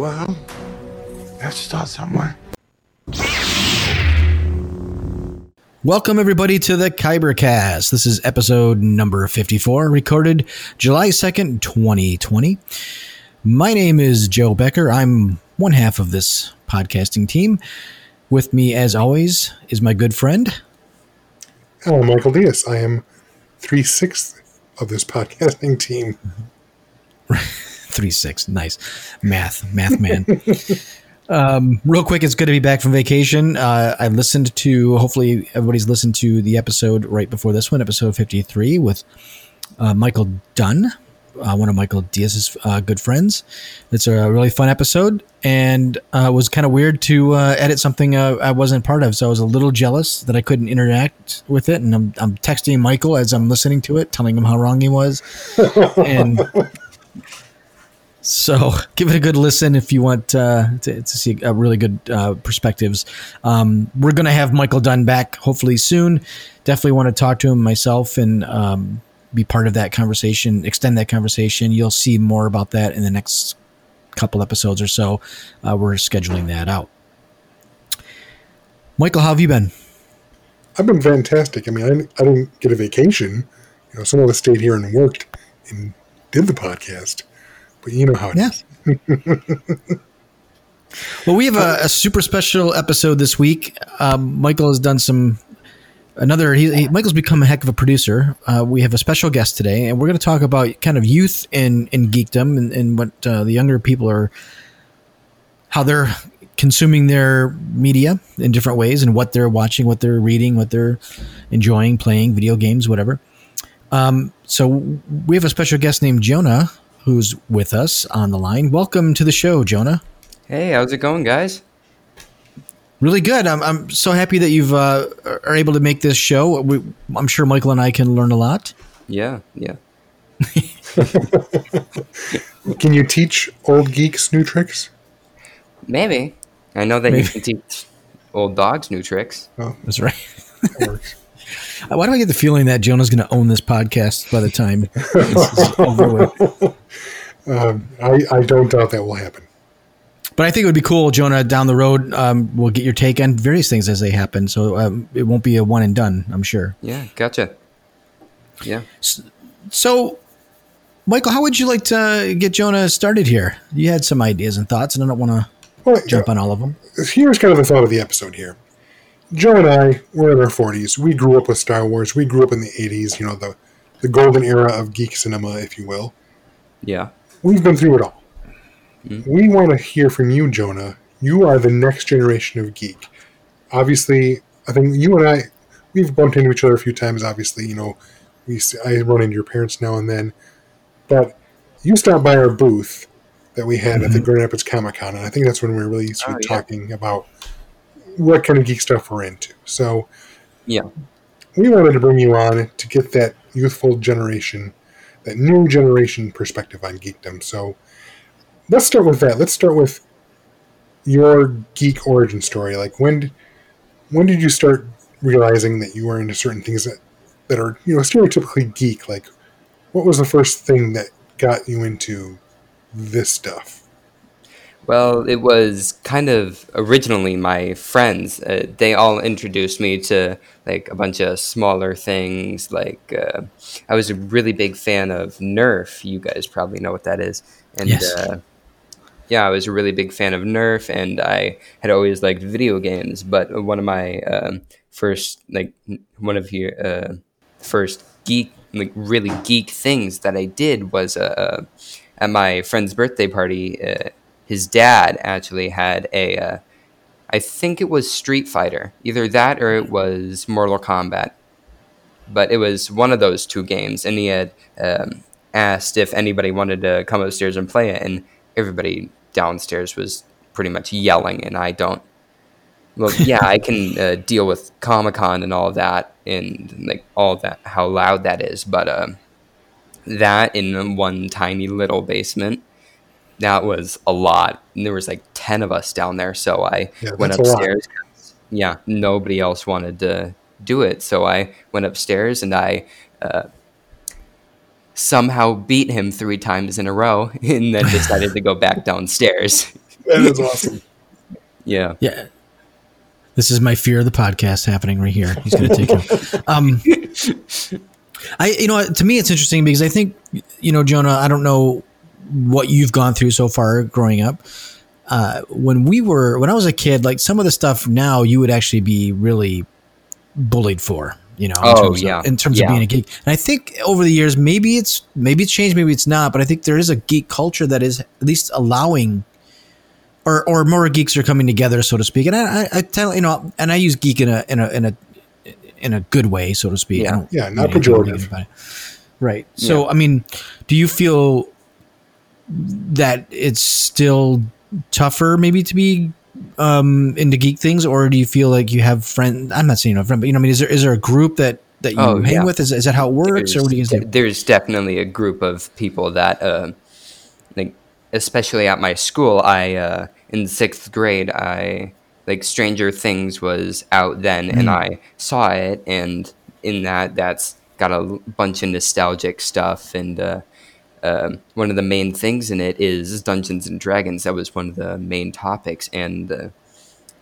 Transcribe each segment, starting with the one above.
Well, let's start somewhere. Welcome, everybody, to the Kybercast. This is episode number 54, recorded July 2nd, 2020. My name is Joe Becker. I'm one half of this podcasting team. With me, as always, is my good friend. Hello, Michael Diaz. I am three sixths of this podcasting team. Three six, nice math, math man. um, real quick, it's good to be back from vacation. Uh, I listened to. Hopefully, everybody's listened to the episode right before this one, episode fifty three, with uh, Michael Dunn, uh, one of Michael Diaz's uh, good friends. It's a really fun episode, and uh, it was kind of weird to uh, edit something uh, I wasn't part of. So I was a little jealous that I couldn't interact with it, and I'm, I'm texting Michael as I'm listening to it, telling him how wrong he was, and. So give it a good listen if you want uh, to, to see really good uh, perspectives. Um, we're going to have Michael Dunn back hopefully soon. Definitely want to talk to him myself and um, be part of that conversation, extend that conversation. You'll see more about that in the next couple episodes or so. Uh, we're scheduling that out. Michael, how have you been? I've been fantastic. I mean, I, didn't- I didn't get a vacation. You know, some of us stayed here and worked and did the podcast. But you know how it is. Yeah. well, we have a, a super special episode this week. Um, Michael has done some another. He, he, Michael's become a heck of a producer. Uh, we have a special guest today, and we're going to talk about kind of youth in in geekdom and, and what uh, the younger people are, how they're consuming their media in different ways, and what they're watching, what they're reading, what they're enjoying, playing video games, whatever. Um, so we have a special guest named Jonah who's with us on the line. Welcome to the show, Jonah. Hey, how's it going, guys? Really good. I'm, I'm so happy that you've uh, are able to make this show. We, I'm sure Michael and I can learn a lot. Yeah, yeah. Can you teach old geeks new tricks? Maybe. I know that Maybe. you can teach old dogs new tricks. Oh, That's right. That works. Why do I get the feeling that Jonah's going to own this podcast by the time this is over with? Um, I, I don't doubt that will happen. But I think it would be cool, Jonah. Down the road, um, we'll get your take on various things as they happen. So um, it won't be a one and done. I'm sure. Yeah, gotcha. Yeah. So, Michael, how would you like to get Jonah started here? You had some ideas and thoughts, and I don't want to Well, jump on all of them. here's kind of the thought of the episode here. Joe and I, we're in our 40s. We grew up with Star Wars. We grew up in the 80s, you know, the, the golden era of geek cinema, if you will. Yeah. We've been through it all. Hmm? We want to hear from you, Jonah. You are the next generation of geek. Obviously, I think you and I, we've bumped into each other a few times. Obviously, you know, we I run into your parents now and then, but you stopped by our booth that we had at the mm-hmm. Grand Rapids Comic Con, and I think that's when we were really sort of Oh, yeah. talking about what kind of geek stuff we're into. So Yeah. we wanted to bring you on to get that youthful generation, that new generation perspective on geekdom. So let's start with that. Let's start with your geek origin story. Like when when did you start realizing that you were into certain things that that are you know stereotypically geek? Like what was the first thing that got you into this stuff? Well, it was kind of originally my friends. Uh, they all introduced me to like a bunch of smaller things. Like uh, I was a really big fan of Nerf. You guys probably know what that is. And Yes. uh, yeah, I was a really big fan of Nerf, and I had always liked video games. But one of my um, first, like, one of your uh, first geek, like, really geek things that I did was uh, uh, at my friend's birthday party. His dad actually had a, uh, I think it was Street Fighter, either that or it was Mortal Kombat. But it was one of those two games, and he had um, asked if anybody wanted to come upstairs and play it, and everybody downstairs was pretty much yelling, and I don't. Well, yeah, I can uh, deal with Comic Con and all of that, and like all that, how loud that is, but uh, that in one tiny little basement, that was a lot. And there was like ten of us down there, so I Yeah, went that's a lot. upstairs. Yeah, nobody else wanted to do it, so I went upstairs and I uh, somehow beat him three times in a row, and then decided to go back downstairs. That is awesome. Yeah. Yeah. This is my fear of the podcast happening right here. He's going to take him. Um, I, you know, to me, it's interesting because I think, you know, Jonah, I don't know what you've gone through so far growing up. Uh, when we were, when I was a kid, like some of the stuff now you would actually be really bullied for, you know, in Oh, terms yeah. of, in terms Yeah. of being a geek. And I think over the years, maybe it's, maybe it's changed, maybe it's not, but I think there is a geek culture that is at least allowing or or more geeks are coming together, so to speak. And I, I, I tell you know, and I use geek in a in a in a in a good way, so to speak. I Yeah. don't Yeah, not really feel pejorative. negative. Right. So, I mean, do you feel that it's still tougher, maybe, to be um, into geek things, or do you feel like you have friends? I'm not saying you have friend, but you know, I mean, is there is there a group that that you Oh, hang yeah. with? Is, is that how it works, or what do you guys do? there's definitely a group of people that uh, like especially at my school i uh, in sixth grade i like stranger things was out then and i saw it and in that that's got a bunch of nostalgic stuff and uh, um, one of the main things in it is dungeons and dragons that was one of the main topics and uh,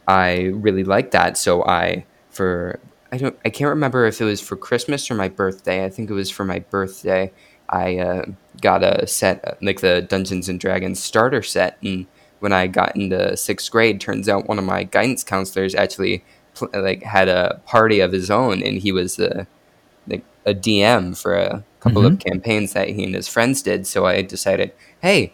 I really liked that. So I for I don't I can't remember if it was for Christmas or my birthday. I think it was for my birthday. I uh, got a set uh, like the Dungeons and Dragons starter set, and when I got into sixth grade, turns out one of my guidance counselors actually pl- like had a party of his own, and he was the like a DM for a couple of campaigns that he and his friends did. So I decided, hey,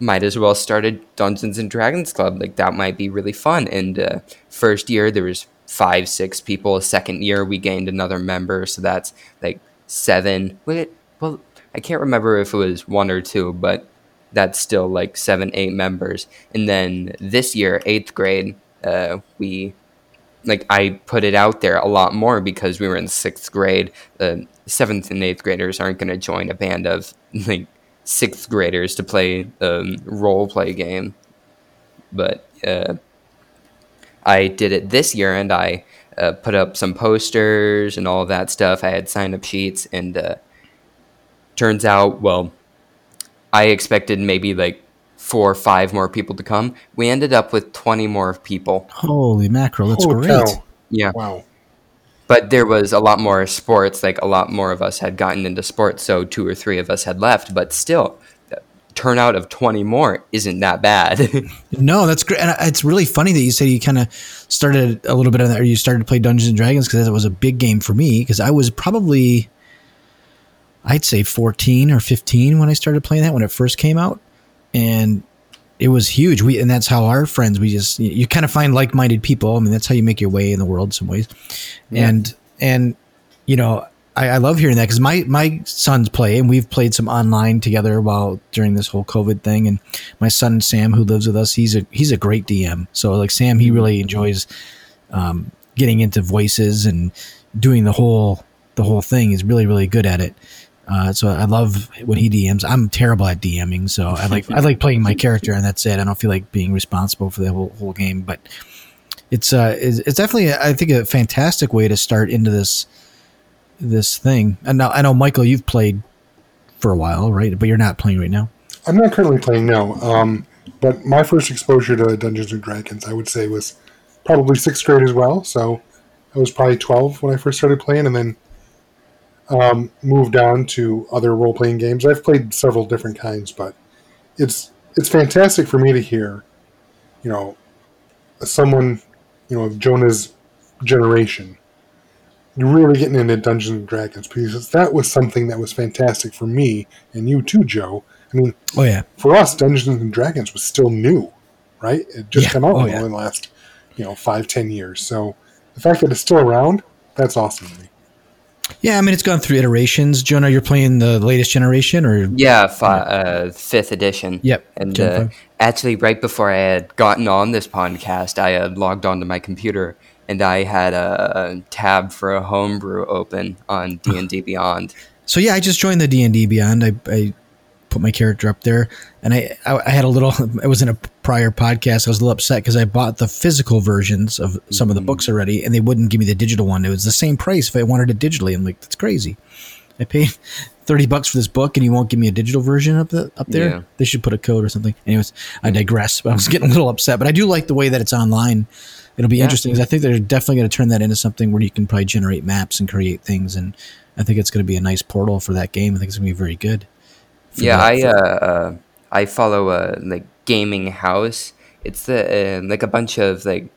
might as well start a Dungeons and Dragons club. Like that might be really fun. And uh, first year there was five, six people. Second year we gained another member, so that's like seven. Wait, well, I can't remember if it was one or two, but that's still like seven, eight members. And then this year, eighth grade, uh, we like I put it out there a lot more because we were in sixth grade. The seventh and eighth graders aren't going to join a band of like sixth graders to play a role play game. But uh, I did it this year, and I uh, put up some posters and all that stuff. I had sign up sheets, and uh, turns out, well, I expected maybe like four or five more people to come. We ended up with twenty more people. Holy mackerel, that's Holy great. cow. Yeah. Wow. but there was a lot more sports like a lot more of us had gotten into sports so two or three of us had left but still turnout of 20 more isn't that bad No, that's great. And it's really funny that you said you kind of started a little bit on that, or you started to play Dungeons and Dragons because that was a big game for me. Because I was probably, I'd say 14 or 15 when I started playing that when it first came out, and it was huge. We and that's how our friends. We just you, you kind of find like minded people. I mean, that's how you make your way in the world in some ways, and and you know. I, I love hearing that because my, my sons play and we've played some online together while during this whole COVID thing. And my son Sam, who lives with us, he's a he's a great DM. So like Sam, he really enjoys um, getting into voices and doing the whole the whole thing. He's really really good at it. Uh, so I love when he DMs. I'm terrible at DMing, so I like I like playing my character, and that's it. I don't feel like being responsible for the whole, whole game, but it's uh it's, it's definitely I think a fantastic way to start into this this thing. And now I know Michael, you've played for a while, right? But you're not playing right now. I'm not currently playing no. um, but my first exposure to Dungeons and Dragons, I would say, was probably sixth grade as well. So I was probably 12 when I first started playing, and then um, moved on to other role playing games. I've played several different kinds, but it's it's fantastic for me to hear, you know, someone, you know, of Jonah's generation. You're really getting into Dungeons and Dragons because that was something that was fantastic for me and you too, Joe. I mean, Oh yeah, for us, Dungeons and Dragons was still new, right? It just Yeah. come out Oh, in yeah. the last, you know, five ten years. So the fact that it's still around, that's awesome. Yeah, I mean it's gone through iterations. Jonah, you're playing the latest generation, or Yeah, fi- uh, fifth edition. Yep, And uh, actually, right before I had gotten on this podcast, I had logged onto my computer and I had a, a tab for a homebrew open on D and D Beyond. So yeah, I just joined the D and D Beyond. I, I put my character up there, and I, I I had a little. I was in a prior podcast. I was a little upset because I bought the physical versions of some of the mm-hmm. books already, and they wouldn't give me the digital one. It was the same price if I wanted it digitally. I'm like, that's crazy. I paid thirty bucks for this book, and you won't give me a digital version of the up there. Yeah. They should put a code or something. Anyways, I digress. But I was getting a little upset. But I do like the way that it's online. It'll be interesting 'cause I think they're definitely going to turn that into something where you can probably generate maps and create things, and I think it's going to be a nice portal for that game. I think it's going to be very good. Yeah, I uh, uh, I follow a like gaming house. It's the uh, like a bunch of like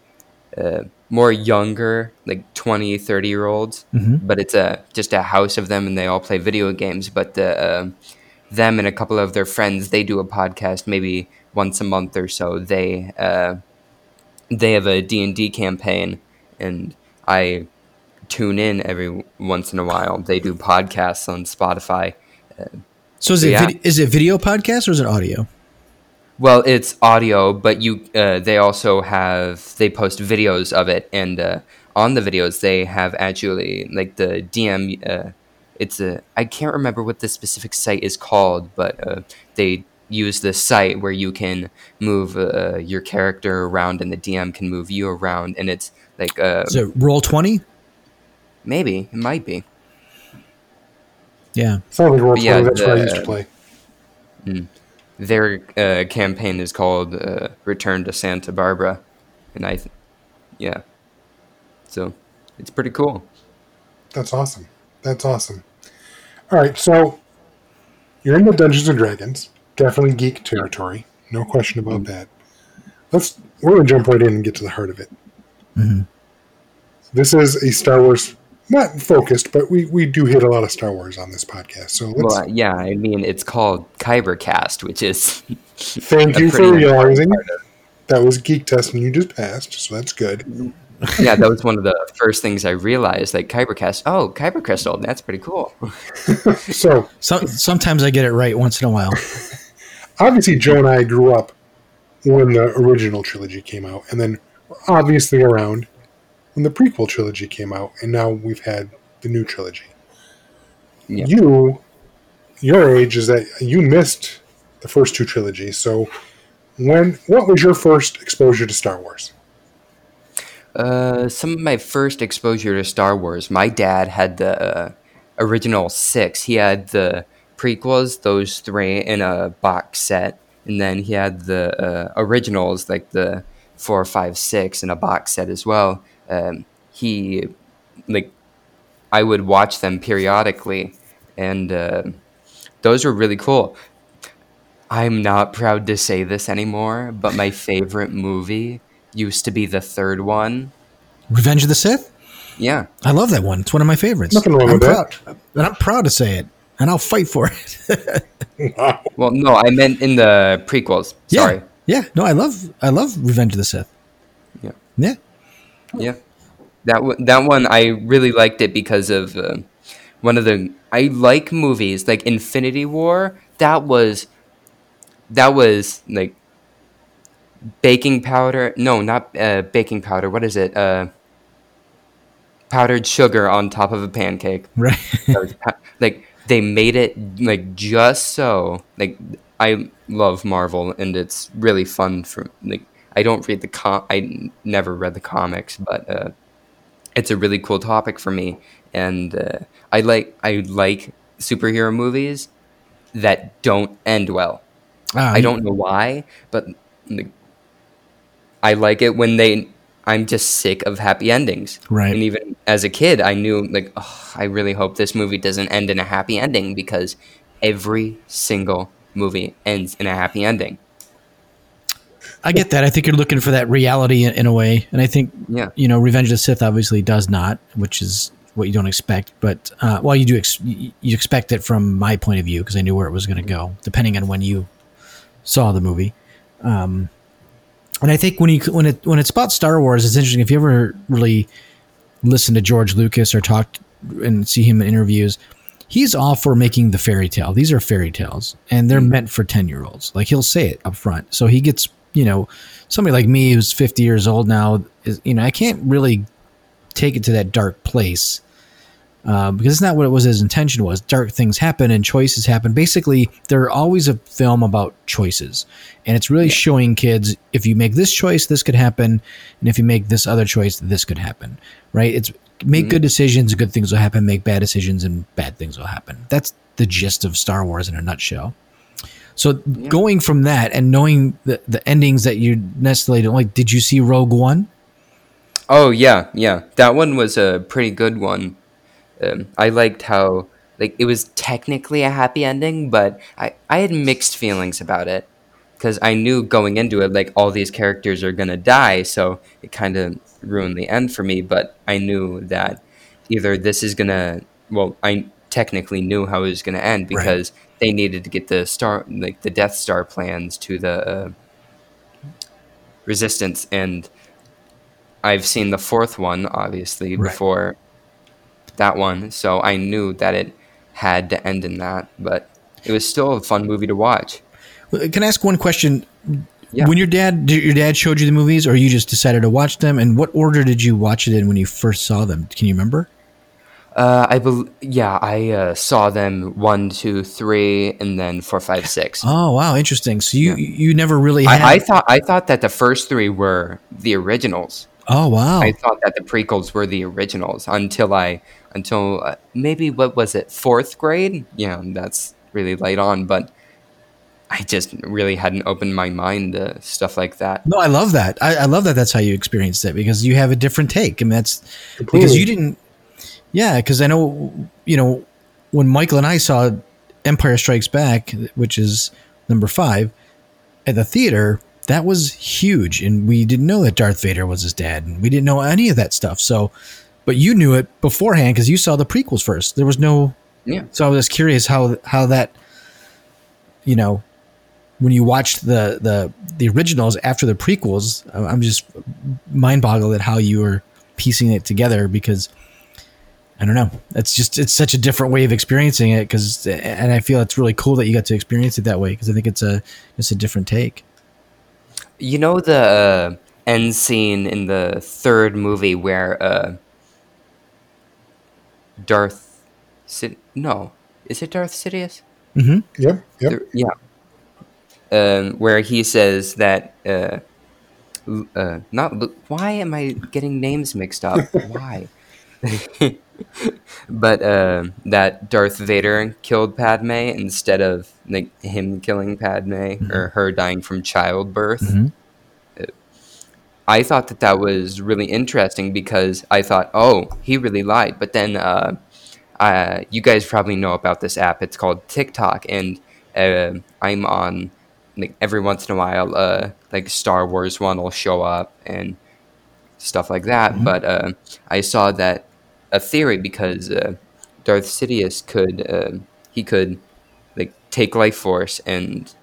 uh, more younger, like 20, 30 year olds, but it's a just a house of them, and they all play video games. But the uh, them and a couple of their friends, they do a podcast maybe once a month or so. They uh, they have a D and D campaign, and I tune in every once in a while. They do podcasts on Spotify. So is it Yeah. vid- is it video podcast or is it audio? Well, it's audio, but you uh, they also have they post videos of it, and uh, on the videos they have actually like the DM. Uh, it's a I can't remember what the specific site is called, but uh, they use this site where you can move uh, your character around, and the DM can move you around, and it's like uh, Is it roll twenty? maybe it might be. Yeah. Sounds like roll Yeah, 20, that's where I used to play. Their uh, campaign is called uh, "Return to Santa Barbara," and I, th- yeah, so it's pretty cool. That's awesome. That's awesome. All right, so you're in the Dungeons and Dragons, definitely geek territory, no question about that. Let's we're gonna jump right in and get to the heart of it. This is a Star Wars, not focused, but we we do hit a lot of Star Wars on this podcast. So let's Well, yeah, I mean it's called Kybercast, which is thank you for realizing that was geek test and you just passed, so that's good. yeah, that was one of the first things I realized. Like Kybercast, oh, Kyber Crystal, that's pretty cool. So So, sometimes I get it right once in a while. obviously Joe and I grew up when the original trilogy came out, and then obviously around when the prequel trilogy came out, and now we've had the new trilogy. You, your age is that you missed the first two trilogies. So, when what was your first exposure to Star Wars? Uh, some of my first exposure to Star Wars, my dad had the uh, original six. He had the prequels, those three, in a box set, and then he had the uh, originals, like the four, five, six, in a box set as well. Um, he, like, I would watch them periodically, and uh, those were really cool. I'm not proud to say this anymore, but my favorite movie used to be the third one. Revenge of the Sith. Yeah. I love that one. It's one of my favorites. Nothing wrong I'm with that. proud, and I'm proud to say it, and I'll fight for it. Well, no, I meant in the prequels. Sorry. Yeah. Yeah. No, I love I love Revenge of the Sith. Yeah. Yeah. Yeah. That one, that one, I really liked it because of uh, one of the. I like movies like Infinity War. That was, that was like baking powder. No, not uh, baking powder. What is it? Uh, powdered sugar on top of a pancake. Right. That was pa- like they made it like just so like I love Marvel and it's really fun for like I don't read the com I never read the comics but uh, it's a really cool topic for me and uh, I like I like superhero movies that don't end well. Ah, I don't know why, but I like it when they. I'm just sick of happy endings. Right. And even as a kid, I knew like, oh, I really hope this movie doesn't end in a happy ending because every single movie ends in a happy ending. I get that. I think you're looking for that reality in, in a way, and I think Yeah. you know, Revenge of the Sith obviously does not, which is what you don't expect. But uh, well, you do ex- you expect it from my point of view because I knew where it was going to go, depending on when you saw the movie. Um, and I think when you when it when it's about Star Wars, it's interesting. If you ever really listen to George Lucas or talk and see him in interviews, he's all for making the fairy tale. These are fairy tales, and they're meant for ten year olds. Like he'll say it up front, so he gets you know somebody like me who's fifty years old now is you know I can't really take it to that dark place uh, because it's not what it was his intention was. Dark things happen and choices happen. Basically, there are always a film about choices, and it's really showing kids if you make this choice, this could happen, and if you make this other choice, this could happen. Right? It's make good decisions, good things will happen. Make bad decisions, and bad things will happen. That's the gist of Star Wars in a nutshell. So going from that and knowing the, the endings that you necessarily don't like, did you see Rogue One? Oh yeah, yeah. That one was a pretty good one. Um, I liked how like it was technically a happy ending, but I I had mixed feelings about it because I knew going into it like all these characters are gonna die, so it kind of ruined the end for me. But I knew that either this is gonna well, I technically knew how it was gonna end because they needed to get the star like the Death Star plans to the uh, Resistance and. I've seen the fourth one, obviously, Right. before that one, so I knew that it had to end in that, but it was still a fun movie to watch. Can I ask one question? Yeah. When your dad, did your dad showed you the movies, or you just decided to watch them? And what order did you watch it in when you first saw them? Can you remember? Uh, I bel yeah, I uh, saw them one, two, three, and then four, five, six. Oh, wow, interesting. So you you never really had. I, I thought I thought that the first three were the originals. oh, wow. I thought that the prequels were the originals until I until uh, maybe what was it fourth grade? Yeah, that's really late on, but I just really hadn't opened my mind to stuff like that. no, I love that. I, I love that. That's how you experienced it because you have a different take. I mean, that's because you didn't. Yeah, because I know you know when Michael and I saw Empire Strikes Back, which is number five, at the theater. That was huge, and we didn't know that Darth Vader was his dad, and we didn't know any of that stuff. So, but you knew it beforehand because you saw the prequels first. There was no Yeah. So I was curious how how that, you know, when you watched the the the originals after the prequels, I'm just mind boggled at how you were piecing it together because I don't know. It's just it's such a different way of experiencing it because, and I feel it's really cool that you got to experience it that way because I think it's a it's a different take. You know the uh, end scene in the third movie where uh, Darth Sid- no, is it Darth Sidious? Yep. Yep. There- yeah. Um, where he says that uh, uh, not Lu- why am I getting names mixed up? why? but uh, that Darth Vader killed Padme instead of like him killing Padme or her dying from childbirth. Mhm. Uh, I thought that that was really interesting because I thought, oh, he really lied. But then uh, uh, you guys probably know about this app. It's called TikTok, and uh, I'm on like every once in a while. Uh, like Star Wars one will show up and stuff like that. But uh, I saw that a theory because uh, Darth Sidious could uh, he could like take life force and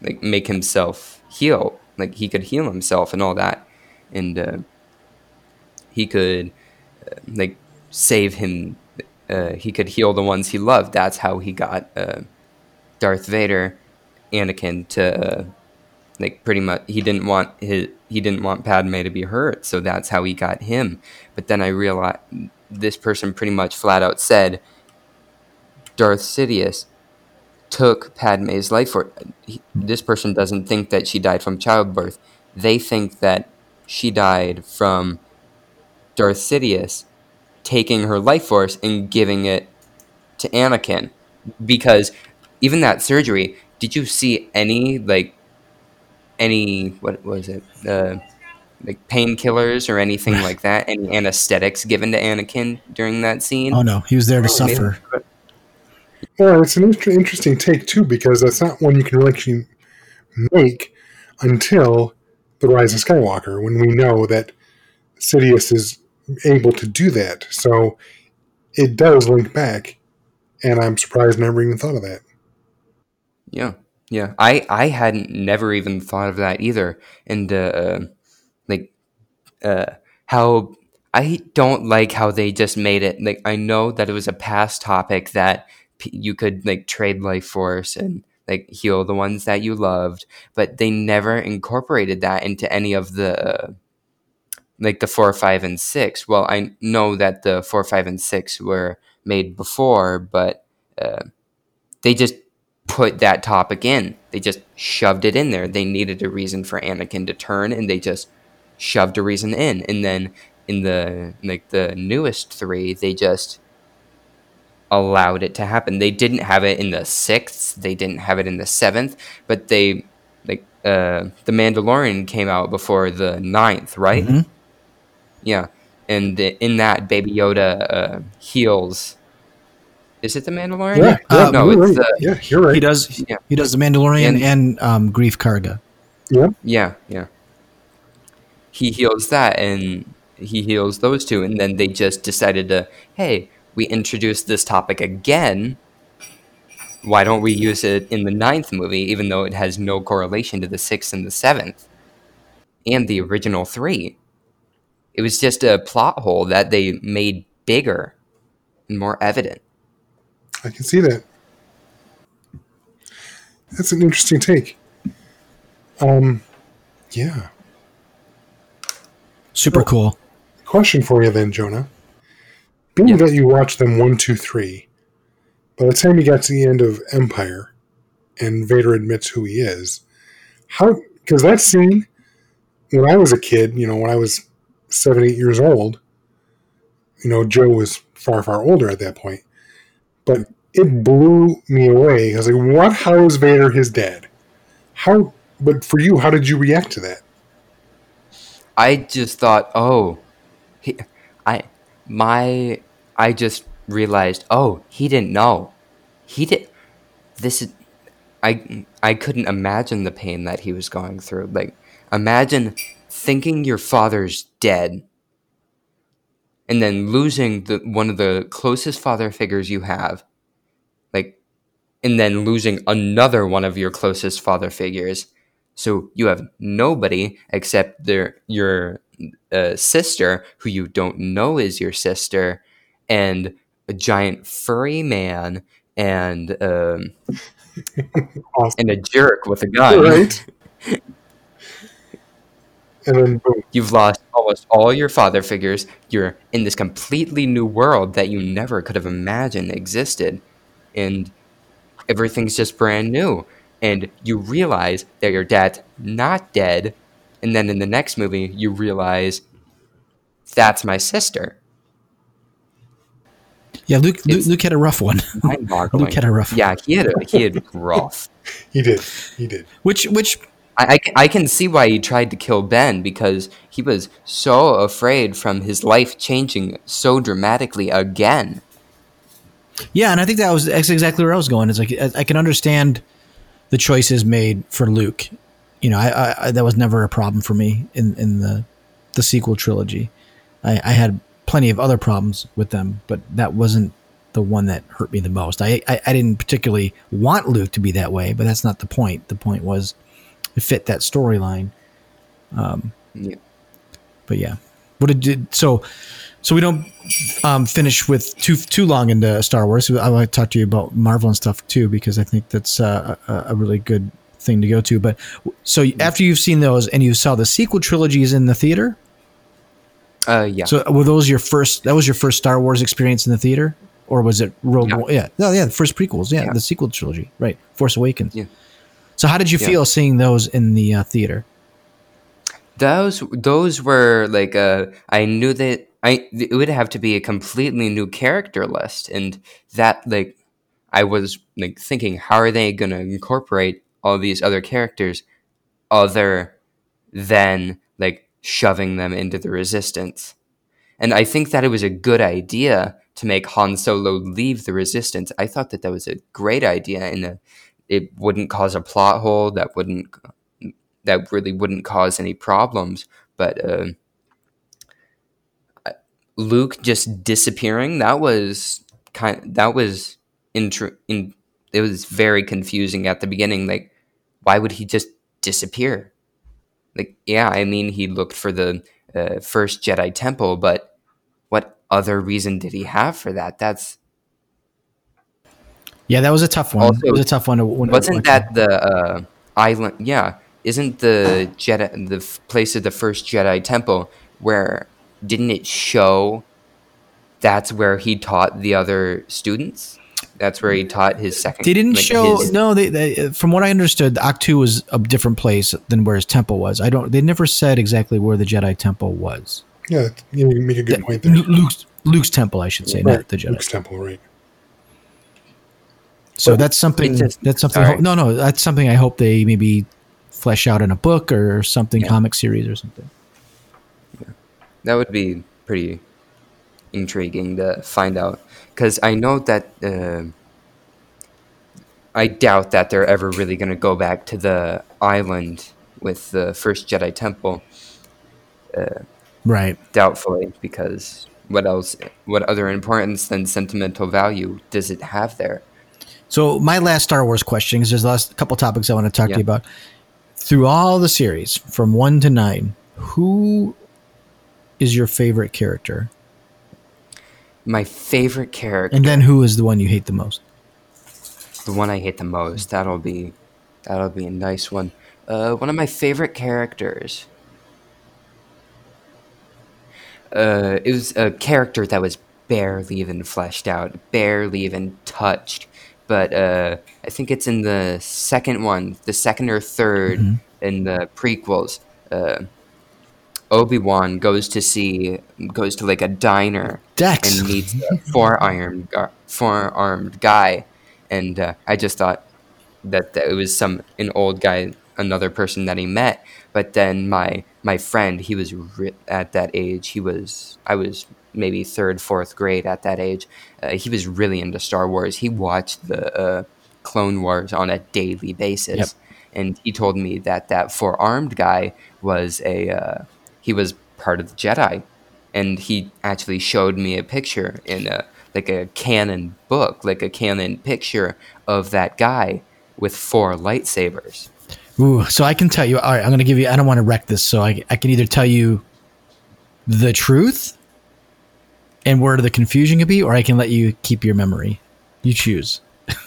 like make himself heal. Like he could heal himself and all that, and uh, he could uh, like save him. Uh, he could heal the ones he loved. That's how he got uh, Darth Vader, Anakin to like pretty much. He didn't want his he didn't want Padme to be hurt, so that's how he got him. But then I realized this person pretty much flat out said Darth Sidious took Padme's life for this person doesn't think that she died from childbirth. They think that she died from Darth Sidious taking her life force and giving it to Anakin because even that surgery, did you see any like any what was it? Uh like painkillers or anything like that? Any anesthetics given to Anakin during that scene? Oh no, he was there to Maybe- suffer. Well, it's an inter- interesting take too because that's not one you can really actually make until the Rise of Skywalker, when we know that Sidious is able to do that. So it does link back, and I'm surprised I never even thought of that. Yeah, yeah. I I hadn't never even thought of that either, and uh, uh, how I don't like how they just made it. Like I know that it was a past topic that p- you could like trade life force and like heal the ones that you loved, but they never incorporated that into any of the like the four, five, and six. Well, I know that the four, five, and six were made before, but uh, they just put that topic in. They just shoved it in there. They needed a reason for Anakin to turn, and they just shoved a reason in. And then in the like the newest three, they just allowed it to happen. They didn't have it in the sixth. They didn't have it in the seventh, but they like uh, the Mandalorian came out before the ninth, right? Mhm. Yeah, and the, in that, Baby Yoda uh, heals. Is it the Mandalorian? Yeah, Uh, no, you're it's right. the yeah, you're right. He does. Yeah. He does the Mandalorian And- and, um, Greef Karga. Yeah, Yeah, yeah. He heals that and he heals those two, and then they just decided to, hey, we introduced this topic again. Why don't we use it in the ninth movie, even though it has no correlation to the sixth and the seventh and the original three? It was just a plot hole that they made bigger and more evident. I can see that. That's an interesting take. Um, yeah. Super cool. Question for you then, Jonah. Being Yeah. that you watched them one, two, three, by the time you got to the end of Empire and Vader admits who he is, how, because that scene, when I was a kid, you know, when I was seven, eight years old, you know, Joe was far, far older at that point, but it blew me away. I was like, what? How is Vader his dad? How, but for you, how did you react to that? I just thought, oh, he, I, my, I just realized, oh, he didn't know. He did. This is, I, I couldn't imagine the pain that he was going through. Like, imagine thinking your father's dead, and then losing the one of the closest father figures you have, like, and then losing another one of your closest father figures. So you have nobody except their your uh, sister, who you don't know is your sister, and a giant furry man, and um, Awesome. and a jerk with a gun. Right? and then boom. You've lost almost all your father figures. You're in this completely new world that you never could have imagined existed. And everything's just brand new. And you realize that your dad's not dead. And then in the next movie, you realize that's my sister. Yeah, Luke, Luke, It's- Luke had a rough one. Luke had a rough. Yeah, he had a he had rough. He did. He did. Which which I, I, I can see why he tried to kill Ben because he was so afraid from his life changing so dramatically again. Yeah, and I think that was that's exactly where I was going. Is like I, I can understand the choices made for Luke. You know, I, I, that was never a problem for me in in the the sequel trilogy. I, I had plenty of other problems with them, but that wasn't the one that hurt me the most. I, I I didn't particularly want Luke to be that way, but that's not the point. The point was it fit that storyline. Um, Yeah. but yeah, what did so so we don't um, finish with too too long into Star Wars. I want to talk to you about Marvel and stuff too because I think that's uh, a, a really good thing to go to. But so after you've seen those and you saw the sequel trilogies in the theater, Uh, yeah. so were those your first? That was your first Star Wars experience in the theater, or was it Rogue Yeah. One? Yeah, no, yeah, the first prequels, yeah, Yeah. the sequel trilogy, right? Force Awakens. Yeah. So how did you Yeah. feel seeing those in the uh, theater? those those were like uh I knew that I it would have to be a completely new character list and that like I was like thinking how are they going to incorporate all these other characters other than like shoving them into the resistance. And I think that it was a good idea to make Han Solo leave the resistance. I thought that that was a great idea and uh it wouldn't cause a plot hole that wouldn't that really wouldn't cause any problems. But uh, Luke just disappearing that was kind that was intr- in it was very confusing at the beginning. Like, why would he just disappear? Like, yeah, I mean, he looked for the uh, first Jedi temple, but what other reason did he have for that? That's Yeah, that was a tough one. Also, it was a tough one. To, when wasn't that the uh, island? Yeah, isn't the Jedi the place of the first Jedi temple where didn't it show? That's where he taught the other students. That's where he taught his second. They didn't like, show. his- no, they, they. From what I understood, Ahch-To was a different place than where his temple was. I don't. They never said exactly where the Jedi temple was. Yeah, you make a good point there. Luke's Luke's temple, I should say, Right, not the Jedi. Luke's temple, right? So that's something. Just- that's something. sorry. no, no, that's something. I hope they maybe flesh out in a book or something, Yeah. comic series or something. That would be pretty intriguing to find out because I know that uh, I doubt that they're ever really going to go back to the island with the first Jedi Temple. Right. Doubtfully, because what else? What other importance than sentimental value does it have there? So my last Star Wars question, because there's a last couple topics I want to talk to you about. Through all the series, from one to nine, who is your favorite character, My favorite character, and then who is the one you hate the most? the one I hate the most. That'll be, that'll be a nice one. Uh, one of my favorite characters. Uh, it was a character that was barely even fleshed out, barely even touched. But uh, I think it's in the second one, the second or 3rd in the prequels. Uh, Obi Wan goes to see, goes to like a diner Dex. and meets a four-armed, gu- four-armed guy, and uh, I just thought that, that it was some an old guy, another person that he met. But then my my friend, he was ri- at that age. He was I was maybe third, fourth grade at that age. Uh, he was really into Star Wars. He watched the uh, Clone Wars on a daily basis, Yep. and he told me that that four-armed guy was a uh, he was part of the Jedi, and he actually showed me a picture in a like a canon book, like a canon picture of that guy with four lightsabers. Ooh, so I can tell you. All right, I'm going to give you. I don't want to wreck this, so I, I can either tell you the truth and where the confusion could be, or I can let you keep your memory. You choose.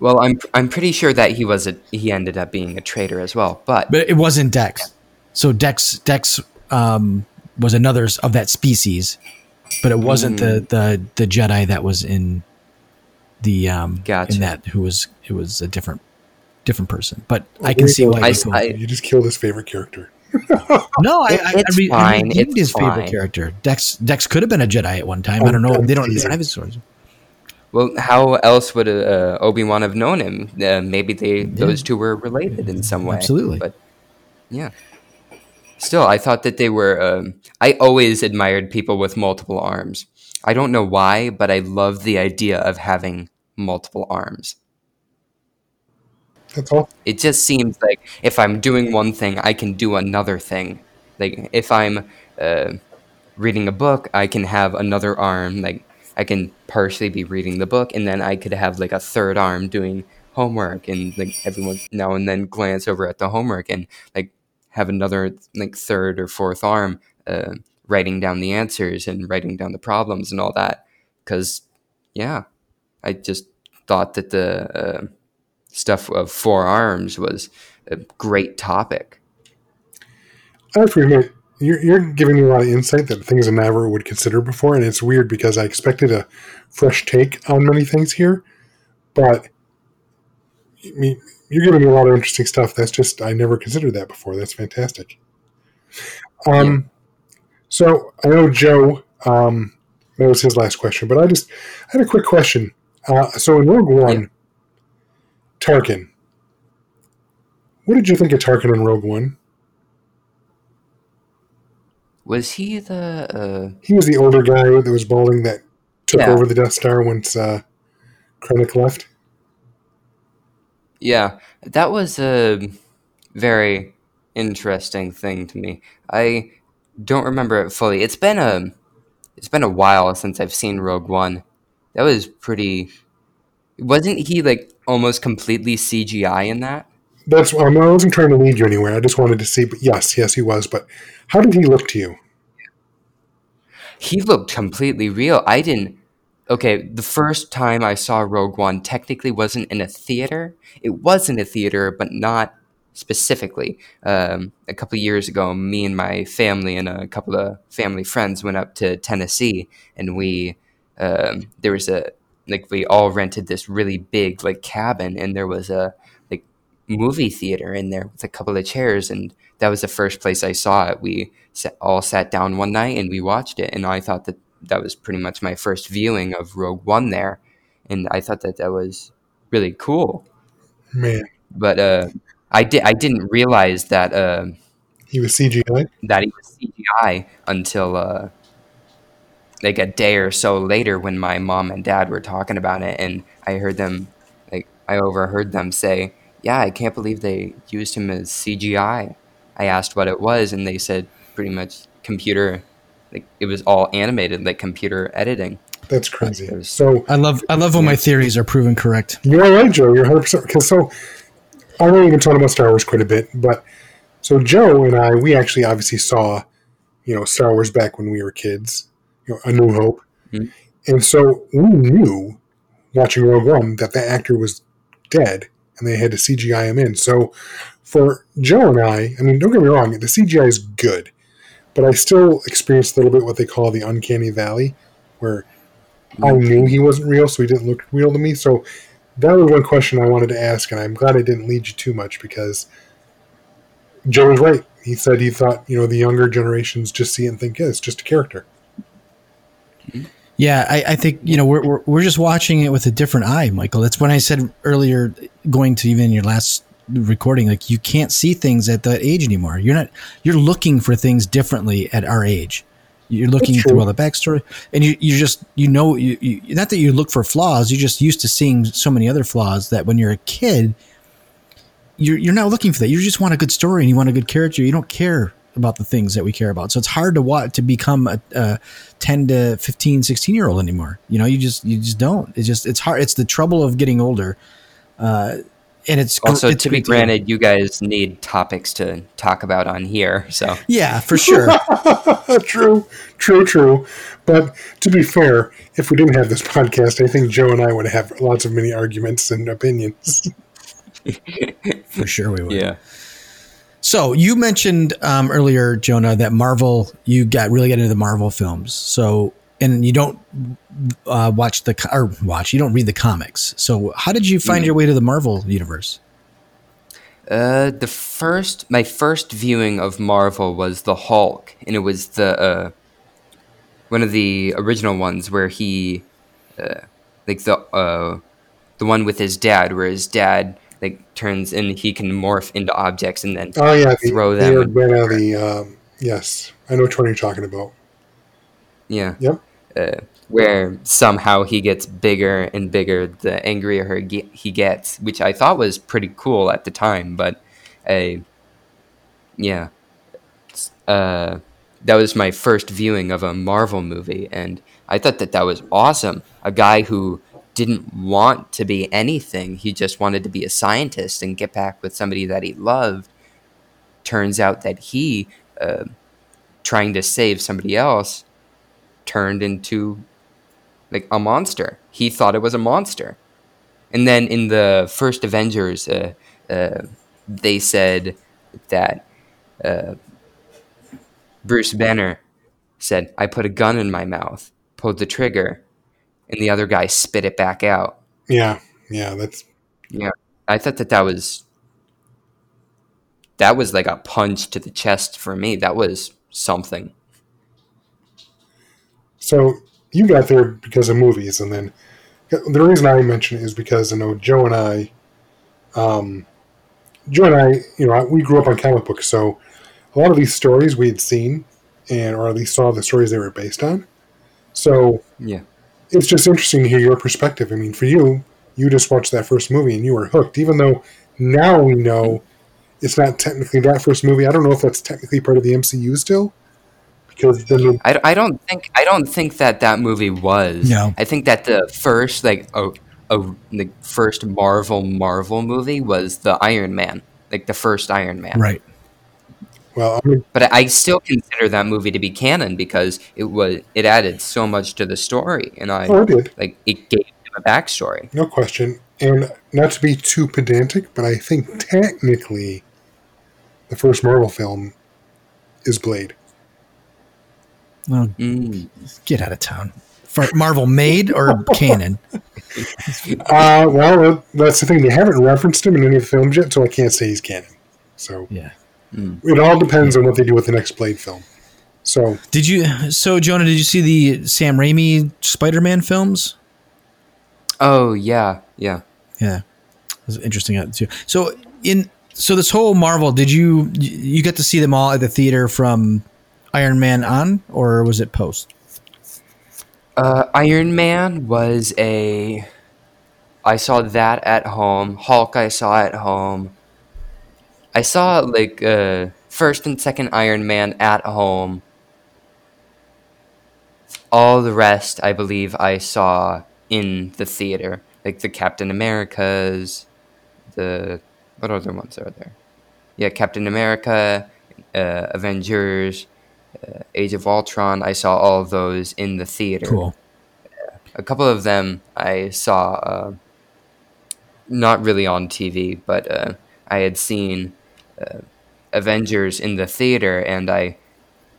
Well, I'm I'm pretty sure that he was a he ended up being a traitor as well, but But it wasn't Dex. So Dex Dex um, was another of that species, but it wasn't the, the the Jedi that was in the um Gotcha. in that who was it was a different different person. But I can see why. I- I- you just killed his favorite character. no, I, It- I, it's I, re- I fine, redeemed it's his favorite character. Dex Dex could have been a Jedi at one time. I don't know. I'm They don't, they teasing. have his stories. well, how else would uh, Obi Wan have known him? Uh, maybe they those two were related in some way. Absolutely. but yeah. Still, I thought that they were. Um, I always admired people with multiple arms. I don't know why, but I love the idea of having multiple arms. That's all. it just seems like if I'm doing one thing, I can do another thing. Like if I'm uh, reading a book, I can have another arm. Like I can partially be reading the book, and then I could have like a third arm doing homework, and like everyone now and then glance over at the homework, and like have another like third or fourth arm uh, writing down the answers and writing down the problems and all that. Because yeah, I just thought that the uh, stuff of four arms was a great topic. I have you're, you're giving me a lot of insight that things I never would consider before, and it's weird because I expected a fresh take on many things here, but you're giving me a lot of interesting stuff. That's just I never considered that before. That's fantastic. Um, so I know Joe. Um, that was his last question, but I just I had a quick question. Uh, so in Rogue One, Yeah. Tarkin. What did you think of Tarkin in Rogue One? Was he the? Uh, He was the older guy that was balding that took Yeah. over the Death Star once uh, Krennic left. Yeah, that was a very interesting thing to me. I don't remember it fully. It's been a it's been a while since I've seen Rogue One. That was pretty. Wasn't he like almost completely CGI in that? That's um, I wasn't trying to lead you anywhere. I just wanted to see. But yes, yes, he was. But how did he look to you? he looked completely real. I didn't. Okay, the first time I saw Rogue One technically wasn't in a theater. It was in a theater, but not specifically. Um, a couple of years ago, me and my family and a couple of family friends went up to Tennessee, and we um, there was a like we all rented this really big like cabin, and there was a like movie theater in there with a couple of chairs, and that was the first place I saw it. We all sat down one night and we watched it, and I thought that that was pretty much my first viewing of Rogue One there, and I thought that that was really cool. Man, But uh, I did I didn't realize that uh, he was CGI. that he was CGI until uh, like a day or so later when my mom and dad were talking about it, and I heard them like I overheard them say, "Yeah, I can't believe they used him as CGI." I asked what it was, and they said pretty much computer, like it was all animated, like computer editing. That's crazy. It was- So I love I love when my theories are proven correct. You're right, Joe. You're 100 percent. Because so, I know you've been talking about Star Wars quite a bit, but so Joe and I, we actually obviously saw, you know, Star Wars back when we were kids. You know, A New Hope, Mhm. and so we knew watching Rogue One that that actor was dead, and they had to CGI him in. So for Joe and I, I mean, don't get me wrong, the CGI is good, but I still experienced a little bit what they call the uncanny valley, where I mm. knew he wasn't real, so he didn't look real to me. So that was one question I wanted to ask, and I'm glad I didn't lead you too much because Joe was right. He said he thought, you know, the younger generations just see it and think, yeah, it's just a character. Yeah, I, I think you know we're, we're we're just watching it with a different eye, Michael. That's when I said earlier, going to even your last recording, like you can't see things at that age anymore. You're not you're looking for things differently at our age. You're looking through all the backstory, and you you just you know you, you not that you look for flaws. You're just used to seeing so many other flaws that when you're a kid, you're you're not looking for that. You just want a good story and you want a good character. You don't care about the things that we care about. So it's hard to want to become a, a 10 to 15, 16 year old anymore. You know, you just you just don't. It's just it's hard. It's the trouble of getting older. Uh and it's Also, it's to be great granted, you guys need topics to talk about on here, so yeah, for sure. true, true, true. But to be fair, if we didn't have this podcast, I think Joe and I would have lots of many arguments and opinions. for sure we would. yeah. So you mentioned um, earlier, Jonah, that Marvel, you got really got into the Marvel films. So, and you don't uh, watch the or watch, you don't read the comics. So, how did you find your way to the Marvel universe? Uh, the first, my first viewing of Marvel was the Hulk, and it was the uh, one of the original ones where he, uh, like the uh, the one with his dad, where his dad like turns and he can morph into objects and then Oh yeah, the, Throw the, them. the, the um, yes, I know which one you're talking about. yeah, Yep. Uh, where somehow he gets bigger and bigger the angrier he gets, which I thought was pretty cool at the time. But, uh, yeah, uh, that was my first viewing of a Marvel movie, and I thought that that was awesome. A guy who didn't want to be anything; he just wanted to be a scientist and get back with somebody that he loved. Turns out that he, uh, trying to save somebody else, turned into like a monster. He thought it was a monster. And then in the first Avengers, uh, uh, they said that uh, Bruce Banner said, I put a gun in my mouth, pulled the trigger, and the other guy spit it back out. Yeah, yeah, that's Yeah. I thought that that was. That was like a punch to the chest for me. That was something. So you got there because of movies, and then the reason I mention it is because I know Joe and I, um, Joe and I, you know, we grew up on comic books, so a lot of these stories we had seen, and or at least saw the stories they were based on. So Yeah. it's just interesting to hear your perspective. I mean, for you, you just watched that first movie and you were hooked, even though now we know it's not technically that first movie. I don't know if that's technically part of the MCU still, because then the, I, I don't think I don't think that that movie was. No. I think that the first like a, a the first Marvel Marvel movie was the Iron Man, like the first Iron Man. Right. Well, I'm, But I still consider that movie to be canon because it was it added so much to the story, and I oh, I did. like it gave him a backstory. No question. And not to be too pedantic, but I think technically the first Marvel film is Blade. Well, Mm. get out of town. For Marvel made or canon? Uh, well, that's the thing. They haven't referenced him in any of the films yet, so I can't say he's canon. So Yeah. it all depends on what they do with the next Blade film. So Did you? So Jonah, did you see the Sam Raimi Spider-Man films? Oh yeah, yeah. Yeah, it was interesting uh, too. So in so this whole Marvel, did you you get to see them all at the theater from Iron Man on, or was it post? Uh, Iron Man was a. I saw that at home. Hulk, I saw at home. I saw like uh, first and second Iron Man at home. All the rest, I believe, I saw in the theater, like the Captain Americas, the what other ones are there? Yeah, Captain America, uh, Avengers, uh, Age of Ultron. I saw all of those in the theater Cool. a couple of them I saw uh, not really on TV, but uh, I had seen uh, Avengers in the theater, and I,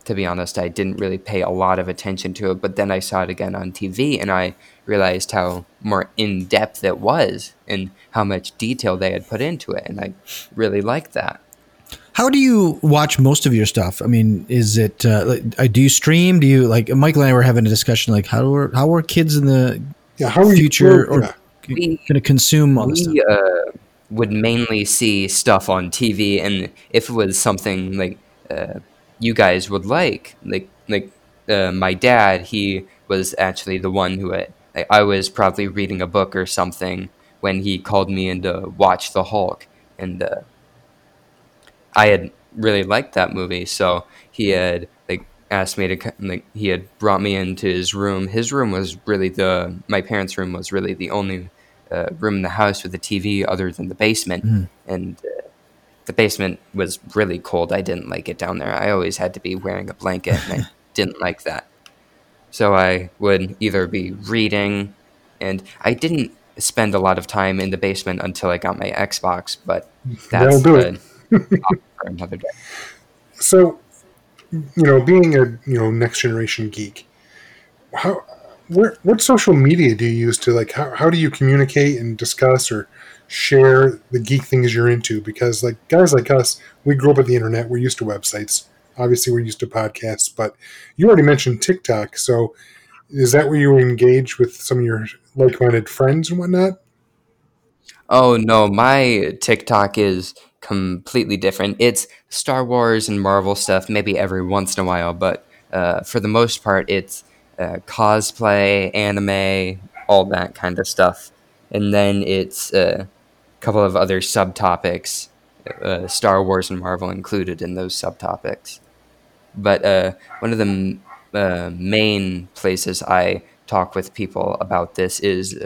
to be honest, I didn't really pay a lot of attention to it. But then I saw it again on TV, and I realized how more in depth it was, and how much detail they had put into it, and I really liked that. How do you watch most of your stuff? I mean, is it uh, like, uh, do you stream? Do you like Michael and I were having a discussion like how are how are kids in the yeah, how are you? future or going to consume all this stuff? uh, would mainly see stuff on TV, and if it was something like uh, you guys would like, like like uh, my dad, he was actually the one who had, I, I was probably reading a book or something when he called me in to watch the Hulk, and uh, I had really liked that movie, so he had like asked me to like he had brought me into his room. His room was really the my parents' room was really the only uh, room in the house with a TV other than the basement, and uh, the basement was really cold. I didn't like it down there. I always had to be wearing a blanket, and I didn't like that. So I would either be reading, and I didn't spend a lot of time in the basement until I got my Xbox, but that's topic for another day. So, you know, being a you know next generation geek, how where what social media do you use to like how how do you communicate and discuss or share the geek things you're into? Because like guys like us, we grew up with the internet. We're used to websites. Obviously, we're used to podcasts. But you already mentioned TikTok. So, is that where you engage with some of your like-minded friends and whatnot? Oh no, my TikTok is completely different. It's Star Wars and Marvel stuff, maybe every once in a while, but uh, for the most part, it's uh, cosplay, anime, all that kind of stuff. And then it's uh, a couple of other subtopics, uh, Star Wars and Marvel included in those subtopics. But uh, one of the m- uh, main places I talk with people about this is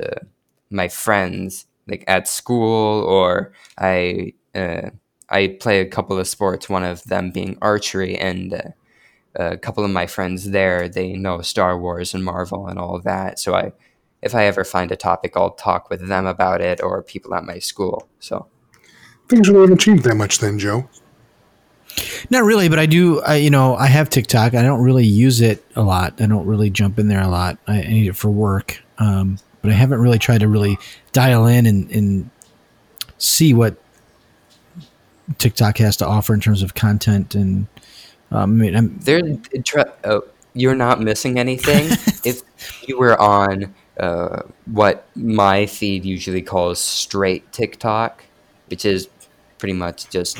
my friends, like at school, or I uh, I play a couple of sports. One of them being archery, and uh, a couple of my friends there they know Star Wars and Marvel and all of that. So I, if I ever find a topic, I'll talk with them about it, or people at my school. So Things really haven't changed that much then, Joe. Not really, but I do. I you know I have TikTok. I don't really use it a lot. I don't really jump in there a lot. I, I need it for work, um, but I haven't really tried to really dial in and, and see what TikTok has to offer in terms of content. And um, I mean, I'm, there, tr- uh, you're not missing anything. if you were on uh, what my feed usually calls straight TikTok, which is pretty much just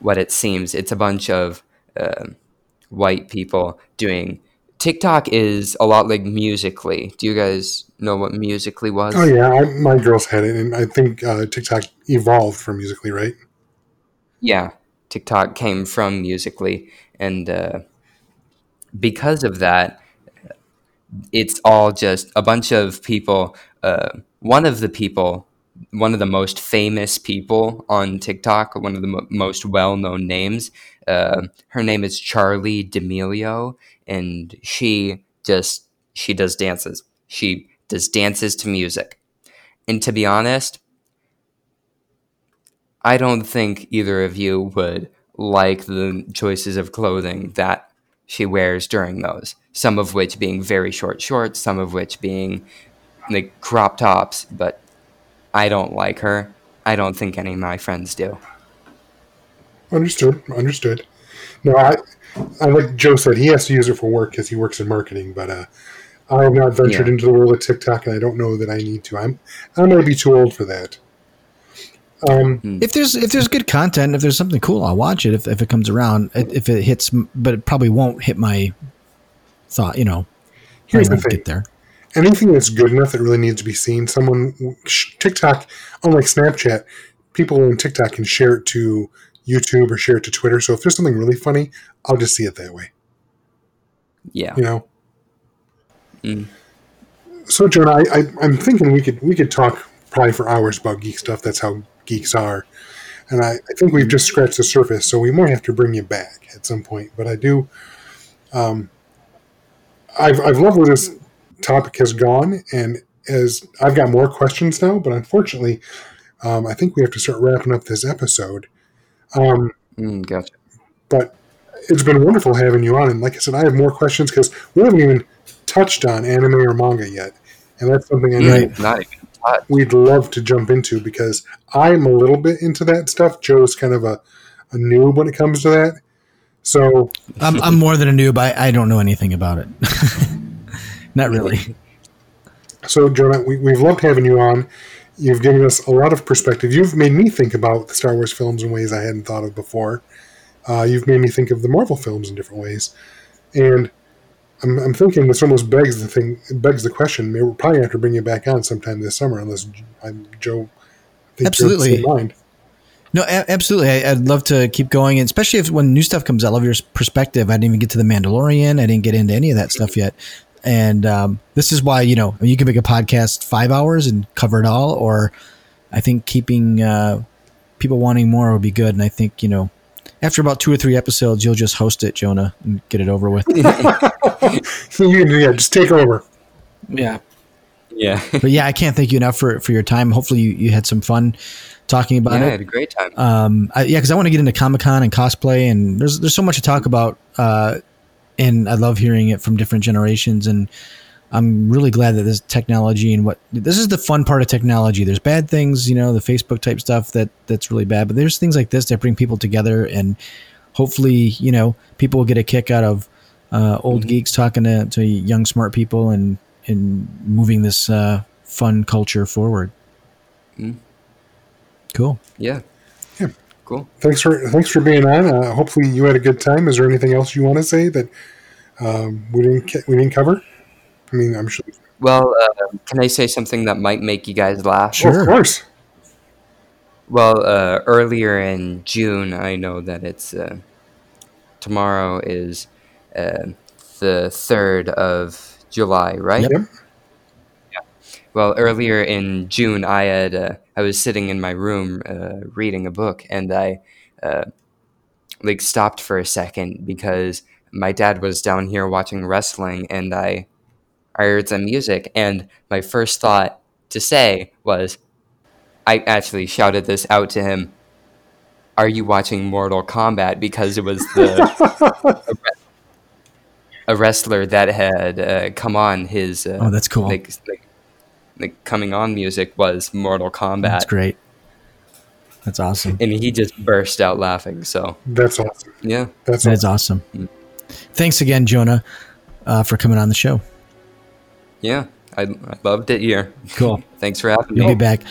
what it seems. It's a bunch of um white people doing. TikTok is a lot like Musically. Do you guys know what Musically was? Oh yeah, I, my girls had it, and I think uh, TikTok evolved from Musically, right? Yeah, TikTok came from Musically, and uh, because of that, it's all just a bunch of people. Uh, one of the people one of the most famous people on TikTok, one of the mo- most well-known names. Uh, her name is Charli D'Amelio, and she just she does dances. She does dances to music. And to be honest, I don't think either of you would like the choices of clothing that she wears during those. Some of which being very short shorts, some of which being like crop tops, but I don't like her. I don't think any of my friends do. Understood. Understood. No, I, I like Joe said, he has to use it for work because he works in marketing. But uh, I have not ventured Yeah. into the world of TikTok, and I don't know that I need to. I'm I might be too old for that. Um, If there's if there's good content, if there's something cool, I'll watch it if, if it comes around. If it hits, but it probably won't hit my thought. You know, here's the thing: get there. anything that's good enough that really needs to be seen, someone TikTok, unlike Snapchat, people on TikTok can share it to YouTube or share it to Twitter. So if there's something really funny, I'll just see it that way. Yeah. You know. Mm. So, Jonah, I, I, I'm thinking we could we could talk probably for hours about geek stuff. That's how geeks are, and I, I think we've just scratched the surface. So we might have to bring you back at some point. But I do. Um, I've I've loved where this topic has gone, and as I've got more questions now, but unfortunately, um, I think we have to start wrapping up this episode. Um, Mm, gotcha. but it's been wonderful having you on. And like I said, I have more questions because we haven't even touched on anime or manga yet, and that's something I know Right. Not even. We'd love to jump into because I'm a little bit into that stuff. Joe's kind of a, a noob when it comes to that. So I'm I'm more than a noob. I, I don't know anything about it. Not really. So, Jonah, we, we've loved having you on. You've given us a lot of perspective. You've made me think about the Star Wars films in ways I hadn't thought of before. Uh, you've made me think of the Marvel films in different ways, and I'm, I'm thinking this almost begs the thing, begs the question. Maybe we'll probably have to bring you back on sometime this summer, unless I'm Joe. I think you're the Absolutely. mind. No, a- absolutely. I, I'd love to keep going, and especially if when new stuff comes out. I love your perspective. I didn't even get to the Mandalorian. I didn't get into any of that stuff yet. And um, this is why you know you can make a podcast five hours and cover it all, or I think keeping uh, people wanting more would be good. And I think you know after about two or three episodes, you'll just host it, Jonah, and get it over with. yeah, just take over. yeah. Yeah. But yeah, I can't thank you enough for for your time. Hopefully, you, you had some fun talking about yeah, I it. had a great time. um I, yeah because i want to get into comic-con and cosplay and there's there's so much to talk about uh and i love hearing it from different generations and i'm really glad that this technology and what this is the fun part of technology there's bad things you know the facebook type stuff that that's really bad but there's things like this that bring people together and hopefully you know people will get a kick out of uh, old geeks talking to, to young smart people and and moving this uh, fun culture forward Mm. cool yeah. Yeah. Cool. Thanks for thanks for being on. Uh, hopefully, you had a good time. Is there anything else you want to say that um, we didn't we didn't cover? I mean, I'm sure. Well, uh, can I say something that might make you guys laugh? Sure. of course. Well, uh, earlier in June, I know that it's uh, tomorrow is uh, the third of July, right? Yep. Well, earlier in June, I had uh, I was sitting in my room uh, reading a book, and I uh, like stopped for a second because my dad was down here watching wrestling, and I I heard some music, and my first thought to say was, I actually shouted this out to him. Are you watching Mortal Kombat? Because it was the a wrestler that had uh, come on his. Uh, Oh, that's cool. Like, like, like coming on music was Mortal Kombat, that's great that's awesome and he just burst out laughing. So That's awesome. yeah, That's That's awesome. awesome. Thanks again, Jonah, uh, for coming on the show. Yeah, I, I loved it here. Cool. Thanks for having You'll me. be back.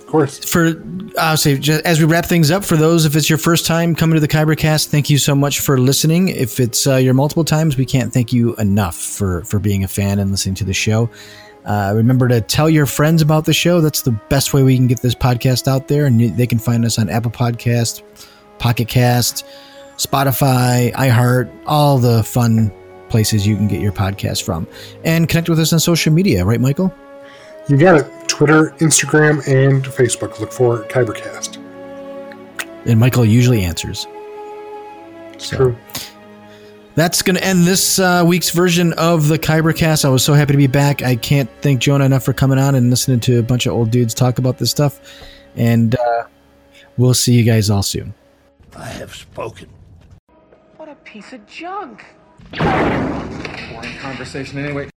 Of course. For I'll say just as we wrap things up, for those if it's your first time coming to the Kybercast, thank you so much for listening. If it's uh, your multiple times, we can't thank you enough for for being a fan and listening to the show. Uh, remember to tell your friends about the show. That's the best way we can get this podcast out there, and they can find us on Apple Podcast, Pocket Cast, Spotify, iHeart, all the fun places you can get your podcast from, and connect with us on social media. Right, Michael? You got it. Twitter, Instagram, and Facebook. Look for Kybercast. And Michael usually answers. It's So- true. That's going to end this uh, week's version of the Kybercast. I was so happy to be back. I can't thank Jonah enough for coming on and listening to a bunch of old dudes talk about this stuff. And uh, we'll see you guys all soon. I have spoken. What a piece of junk. Boring conversation anyway.